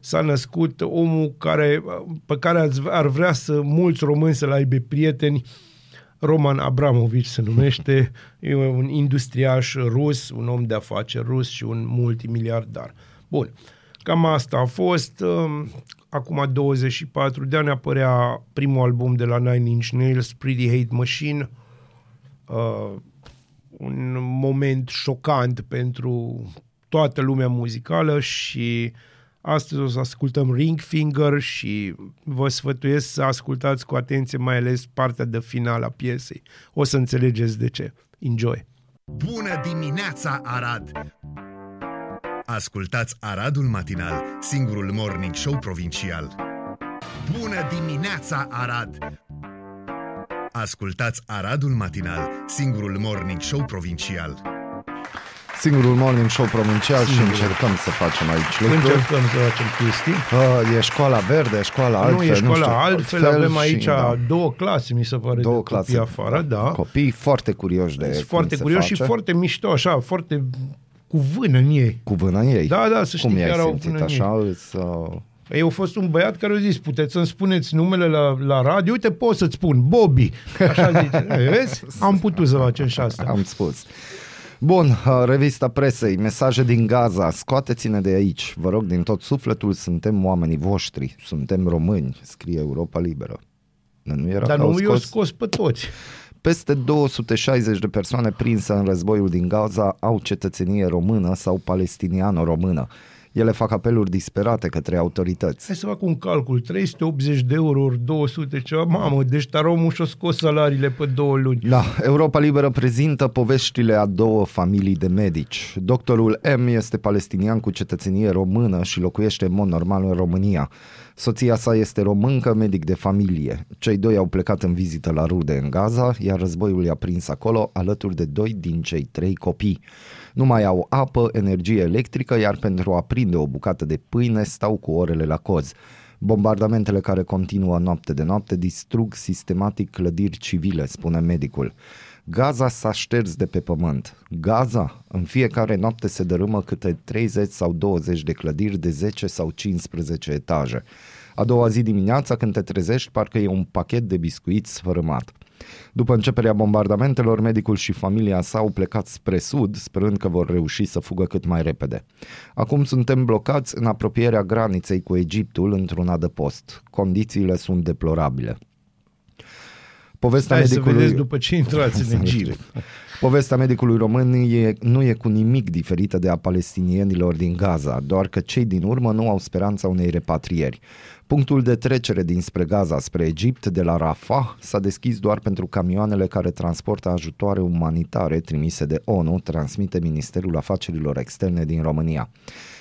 s-a născut omul care, pe care ar vrea să mulți români să-l aibă prieteni, Roman Abramovici se numește, e un industriaș rus, un om de afaceri rus și un multimiliardar. Bun, cam asta a fost. Acum 24 de ani apărea primul album de la Nine Inch Nails, Pretty Hate Machine, uh, un moment șocant pentru toată lumea muzicală și Astăzi o să ascultăm Ring Finger și vă sfătuiesc să ascultați cu atenție mai ales partea de final a piesei. O să înțelegeți de ce. Enjoy! Bună dimineața, Arad! Ascultați Aradul Matinal, singurul morning show provincial. Bună dimineața, Arad! Ascultați Aradul Matinal, singurul morning show provincial. Singurul morning show provincial și Singurul. încercăm să facem aici lucruri. Încercăm să facem chestii. Uh, e școala verde, e școala altfel. nu e școala știu, altfel, altfel avem aici și, da, două clase, mi se pare, două de clase. copii afară, da. Copii foarte curioși de Sunt cum foarte se curios face. și foarte mișto, așa, foarte cu vână în ei. Cu vâna în ei. Da, da, să știi Cum că i-ai erau simțit vână în așa? Îți, uh, Eu a fost un băiat care a zis, puteți să-mi spuneți numele la, la radio? Uite, pot să-ți spun, Bobby. Așa zice. Ei, Vezi? Am putut să facem și asta. Am spus. Bun, uh, revista presei, mesaje din Gaza, scoateți-ne de aici, vă rog din tot sufletul, suntem oamenii voștri, suntem români, scrie Europa Liberă. Nu era Dar că au nu i-au scos scos pe toți. peste 260 de persoane prinse în războiul din Gaza au cetățenie română sau palestiniano-română. Ele fac apeluri disperate către autorități. Hai să fac un calcul, 380 de euro ori 200 ceva, mamă, deci taromul și-o scos salariile pe două luni. Da, Europa Liberă prezintă poveștile a două familii de medici. Doctorul M este palestinian cu cetățenie română și locuiește în mod normal în România. Soția sa este româncă, medic de familie. Cei doi au plecat în vizită la rude în Gaza, iar războiul i-a prins acolo alături de doi din cei trei copii. Nu mai au apă, energie electrică, iar pentru a prinde o bucată de pâine stau cu orele la coz. Bombardamentele care continuă noapte de noapte distrug sistematic clădiri civile, spune medicul. Gaza s-a șters de pe pământ. Gaza, în fiecare noapte se dărâmă câte 30 sau 20 de clădiri de 10 sau 15 etaje. A doua zi dimineața, când te trezești, parcă e un pachet de biscuiți sfărâmat. După începerea bombardamentelor, medicul și familia sa au plecat spre sud, sperând că vor reuși să fugă cât mai repede. Acum suntem blocați în apropierea graniței cu Egiptul într-un adăpost. Condițiile sunt deplorabile. Povestea Hai să medicului... vedeți după ce intrați în Egipt. Povestea medicului român e, nu e cu nimic diferită de a palestinienilor din Gaza, doar că cei din urmă nu au speranța unei repatrieri. Punctul de trecere dinspre Gaza spre Egipt de la Rafah s-a deschis doar pentru camioanele care transportă ajutoare umanitare trimise de ONU, transmite Ministerul Afacerilor Externe din România.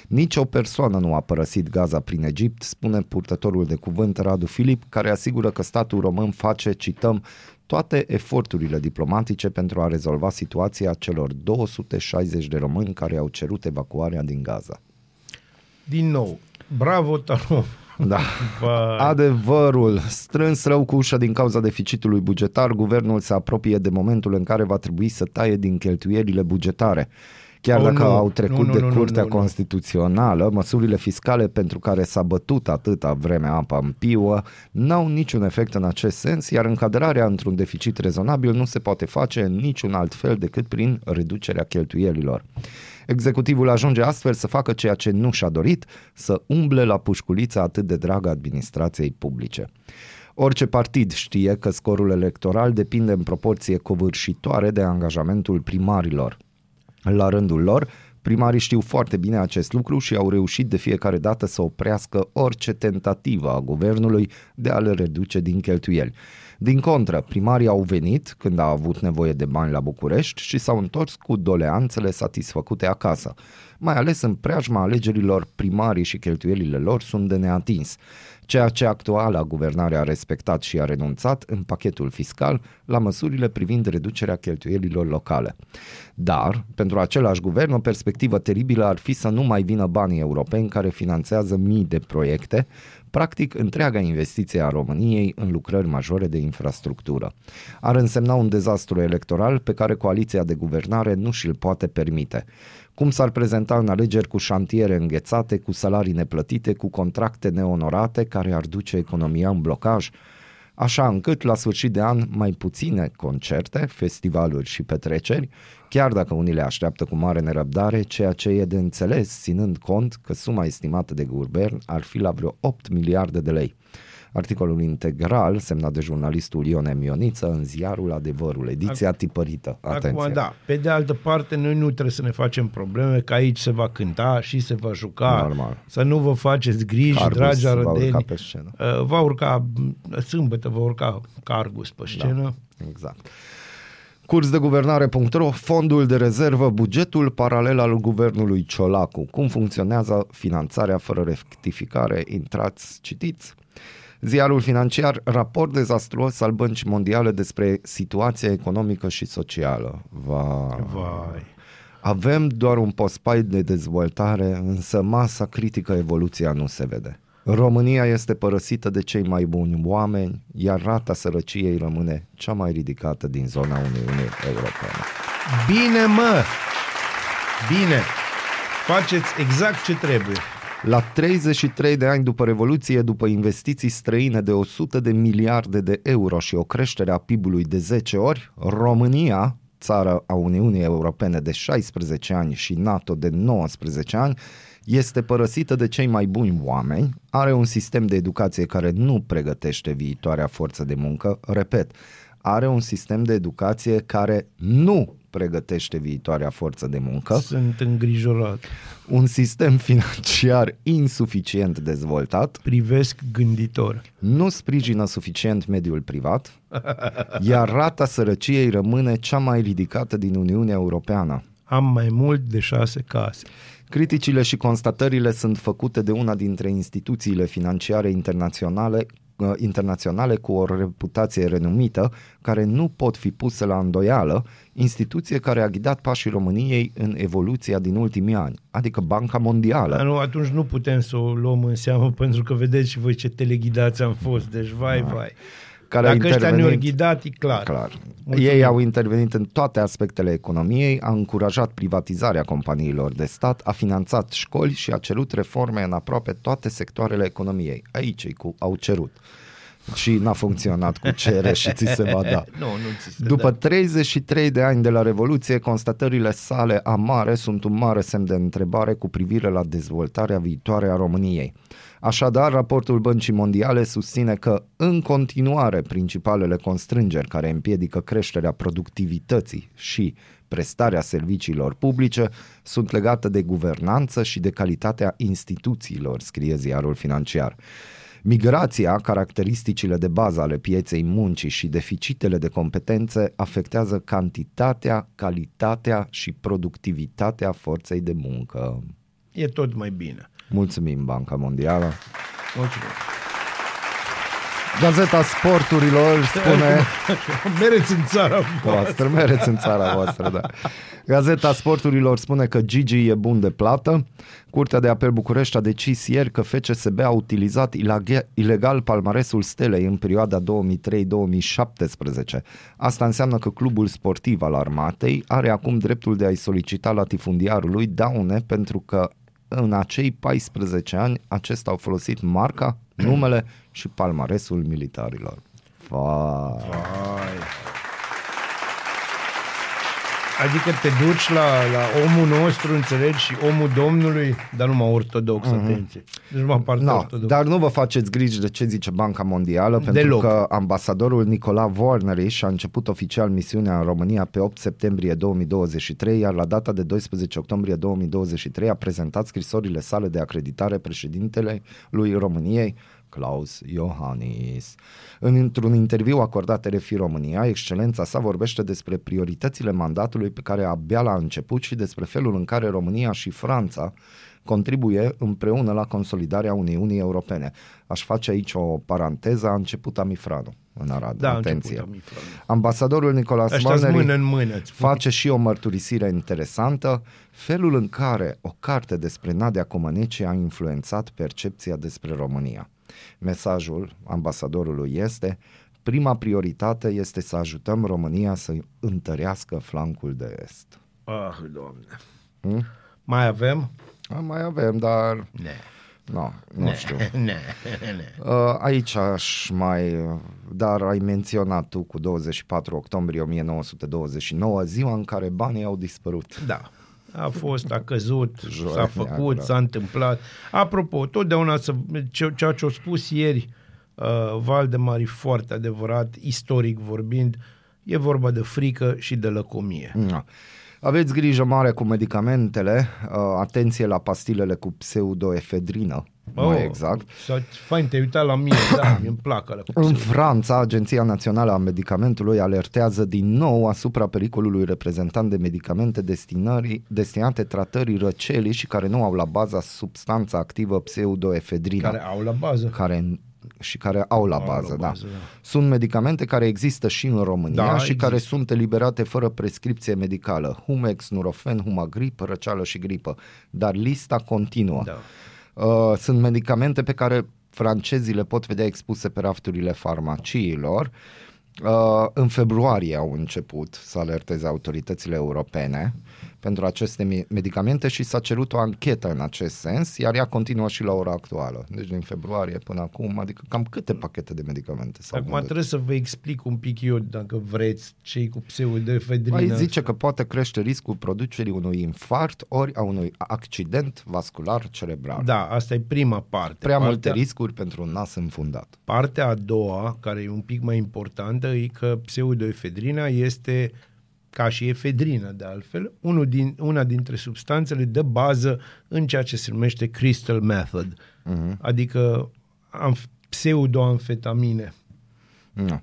Nici o persoană nu a părăsit Gaza prin Egipt, spune purtătorul de cuvânt Radu Filip, care asigură că statul român face, cităm, toate eforturile diplomatice pentru a rezolva situația celor 260 de români care au cerut evacuarea din Gaza. Din nou, bravo, Tarom. Da. Vai. Adevărul, strâns rău cu ușa din cauza deficitului bugetar, guvernul se apropie de momentul în care va trebui să taie din cheltuielile bugetare. Chiar Oh, dacă nu. au trecut Nu, nu, de nu, nu, Curtea nu, nu. Constituțională, măsurile fiscale pentru care s-a bătut atâta vreme apa în piuă n-au niciun efect în acest sens, iar încadrarea într-un deficit rezonabil nu se poate face în niciun alt fel decât prin reducerea cheltuielilor. Executivul ajunge astfel să facă ceea ce nu și-a dorit, să umble la pușculița atât de dragă administrației publice. Orice partid știe că scorul electoral depinde în proporție covârșitoare de angajamentul primarilor. La rândul lor, primarii știu foarte bine acest lucru și au reușit de fiecare dată să oprească orice tentativă a guvernului de a le reduce din cheltuieli. Din contră, primarii au venit când a avut nevoie de bani la București și s-au întors cu doleanțele satisfăcute acasă. Mai ales în preajma alegerilor, primarii și cheltuielile lor sunt de neatins ceea ce actuala guvernare a respectat și a renunțat în pachetul fiscal la măsurile privind reducerea cheltuielilor locale. Dar, pentru același guvern, o perspectivă teribilă ar fi să nu mai vină banii europeni care finanțează mii de proiecte, practic întreaga investiție a României în lucrări majore de infrastructură. Ar însemna un dezastru electoral pe care coaliția de guvernare nu și-l poate permite. Cum s-ar prezenta în alegeri cu șantiere înghețate, cu salarii neplătite, cu contracte neonorate care ar duce economia în blocaj? Așa încât, la sfârșit de an, mai puține concerte, festivaluri și petreceri, chiar dacă unii le așteaptă cu mare nerăbdare, ceea ce e de înțeles, ținând cont că suma estimată de guvern ar fi la vreo 8 miliarde de lei. Articolul integral, semnat de jurnalistul Ione Mioniță în ziarul Adevărul, ediția tipărită. Atenție! Acum, da, pe de altă parte, noi nu trebuie să ne facem probleme, că aici se va cânta și se va juca. Normal. Să nu vă faceți griji, Cargus dragi va urca arădeni. pe scenă. Uh, Va urca, sâmbătă va urca Cargus pe scenă. Da. Exact. Curs de guvernare.ro, fondul de rezervă, bugetul paralel al guvernului Ciolacu. Cum funcționează finanțarea fără rectificare? Intrați, citiți. Ziarul financiar, raport dezastruos al băncii mondiale despre situația economică și socială. Vai. Vai. Avem doar un pospai de dezvoltare, însă masa critică evoluția nu se vede. România este părăsită de cei mai buni oameni, iar rata sărăciei rămâne cea mai ridicată din zona Uniunii Europene. Bine, mă! Bine! Faceți exact ce trebuie. La 33 de ani după Revoluție, după investiții străine de 100 de miliarde de euro și o creștere a PIB-ului de 10 ori, România, țară a Uniunii Europene de 16 ani și NATO de 19 ani, este părăsită de cei mai buni oameni, are un sistem de educație care nu pregătește viitoarea forță de muncă, repet, are un sistem de educație care nu pregătește viitoarea forță de muncă, Sunt îngrijorat. un sistem financiar insuficient dezvoltat, Privesc gânditor. nu sprijină suficient mediul privat, iar rata sărăciei rămâne cea mai ridicată din Uniunea Europeană. Am mai mult de șase case. Criticile și constatările sunt făcute de una dintre instituțiile financiare internaționale uh, internaționale cu o reputație renumită, care nu pot fi puse la îndoială, instituție care a ghidat pașii României în evoluția din ultimii ani, adică Banca Mondială. Dar nu, atunci nu putem să o luăm în seamă pentru că vedeți și voi ce teleghidați am fost. Deci, vai, vai. Care a Dacă ăștia ne-au intervenit- ghidat, e clar. Clar. Mulțumim. Ei au intervenit în toate aspectele economiei, a încurajat privatizarea companiilor de stat, a finanțat școli și a cerut reforme în aproape toate sectoarele economiei. Aici ei cu au cerut. Și n-a funcționat cu cere și ți se va da. Nu, nu ți se După da. 33 de ani de la Revoluție, constatările sale amare sunt un mare semn de întrebare cu privire la dezvoltarea viitoare a României. Așadar, raportul Băncii Mondiale susține că, în continuare, principalele constrângeri care împiedică creșterea productivității și prestarea serviciilor publice sunt legate de guvernanță și de calitatea instituțiilor, scrie ziarul financiar. Migrația, caracteristicile de bază ale pieței muncii și deficitele de competențe afectează cantitatea, calitatea și productivitatea forței de muncă. E tot mai bine. Mulțumim, Banca Mondială. Mulțumesc. Gazeta Sporturilor spune... Mereți în țara voastră, mereți în țara voastră, da. Gazeta Sporturilor spune că Gigi e bun de plată. Curtea de apel București a decis ieri că FCSB a utilizat ilage- ilegal palmaresul Stelei în perioada 2003-2017. Asta înseamnă că clubul sportiv al armatei are acum dreptul de a-i solicita latifundiarului daune pentru că în acei 14 ani acesta au folosit marca, numele și palmaresul militarilor. Vai. Adică te duci la, la omul nostru, înțelegi, și omul Domnului, dar numai ortodox, mm-hmm. atenție. Deci numai partea No, ortodox. dar nu vă faceți griji de ce zice Banca Mondială, pentru Deloc. că ambasadorul Nicola Warnerish a început oficial misiunea în România pe 8 septembrie 2023, iar la data de 12 octombrie 2023 a prezentat scrisorile sale de acreditare președintele lui României, Klaus Iohannis. În, într-un interviu acordat RFI România, excelența sa vorbește despre prioritățile mandatului pe care abia l-a început și despre felul în care România și Franța contribuie împreună la consolidarea Uniunii Europene. Aș face aici o paranteză, a început Amifranu în Arad. Da, a Atenție. început Amifranu. Ambasadorul Nicolas Ăștia sunt Warneri mână în mână. îți spun. face și o mărturisire interesantă, felul în care o carte despre Nadia Comăneci a influențat percepția despre România. Mesajul ambasadorului este Prima prioritate este să ajutăm România să întărească flancul de est. Ah, doamne. Hmm? Mai avem? A, Mai avem, dar Ne. no, nu știu. Ne, ne. Uh, Aici aș mai, dar ai menționat tu cu 24 octombrie 1929, ziua în care banii au dispărut. Da. A fost, a căzut, Joia s-a făcut, neagră. s-a întâmplat. Apropo, totdeauna să, ce, ceea ce a spus ieri uh, Valdemar e foarte adevărat, istoric vorbind, e vorba de frică și de lăcomie. Da. Aveți grijă mare cu medicamentele, uh, atenție la pastilele cu pseudoefedrină, mai exact. Sau, fain, te-ai uitat la mine, da, mi-mi plac alea cu În pseudo. Franța, Agenția Națională a Medicamentului alertează din nou asupra pericolului reprezentant de medicamente destinării, destinate tratării răcelii și care nu au la baza substanța activă pseudoefedrină. care au la bază. care și care au la Au la bază, da. bază, da. Sunt medicamente care există și în România Da, și există. care sunt eliberate fără prescripție medicală. Humex, Nurofen, Humagrip, răceală și gripă. Dar lista continuă. Da. Uh, sunt medicamente pe care francezii le pot vedea expuse pe rafturile farmaciilor. Uh, în februarie au început să alerteze autoritățile europene pentru aceste mi- medicamente și s-a cerut o anchetă în acest sens, iar ea continuă și la ora actuală. Deci din februarie până acum, adică cam câte pachete de medicamente s-au Acum vândut? trebuie să vă explic un pic eu, dacă vreți, cei cu pseudoefedrină. Mai zice că poate crește riscul producerii unui infarct ori a unui accident vascular cerebral. Da, asta e prima parte. Prea partea, multe riscuri pentru un nas înfundat. Partea a doua, care e un pic mai importantă, e că pseudoefedrina este ca și efedrină de altfel, unul din, una dintre substanțele de bază în ceea ce se numește crystal method, uh-huh. adică amf- pseudoamfetamine. Nu.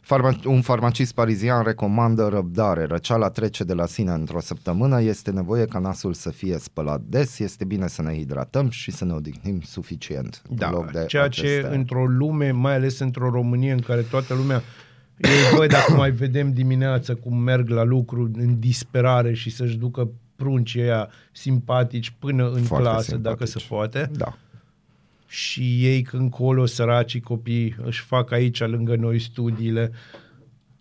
Farma- un farmacist parizian recomandă răbdare. Răceala trece de la sine într-o săptămână, este nevoie ca nasul să fie spălat des, este bine să ne hidratăm și să ne odihnim suficient. în Da, loc de ceea ce aceste- într-o lume, mai ales într-o Românie în care toată lumea ei, băi, dacă mai vedem dimineața cum merg la lucru în disperare și să-și ducă pruncii ăia simpatici până în Foarte clasă, simpatici. dacă se poate. Da. Și ei când colo, săracii copii, își fac aici lângă noi studiile.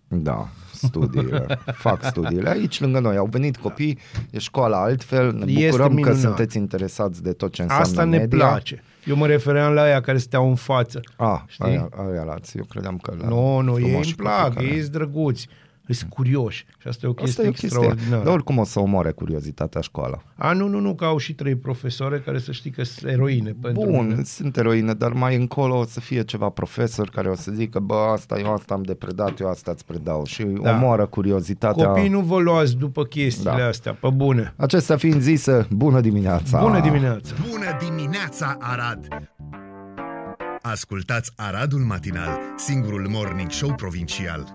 Da, studiile. Fac studiile. Aici lângă noi au venit copii, e școala altfel, ne Este bucurăm că minunat. sunteți interesați de tot ce înseamnă Asta ne media. place. Eu mă refeream la aia care steau în față. Ah, Știi? aia, aia lați. Eu credeam că la Nu, nu, ei frumoși îmi plac, copii care- ei sunt drăguți, sunt curioși. Și asta e o Asta chestie e o chestie. extraordinară. Dar oricum o să omoare curiozitatea școala. A, nu, nu, nu, că au și trei profesoare care să știi că sunt eroine pentru Bun, mine. sunt eroine, dar mai încolo o să fie ceva profesor care o să zică, bă, asta eu asta am de predat, eu asta îți predau și Da. omoară curiozitatea. Copiii nu vă luați după chestiile Da. astea, pe bune. Acestea fiind zise, bună dimineața! Bună dimineața! Bună dimineața, Arad! Ascultați Aradul Matinal, singurul morning show provincial.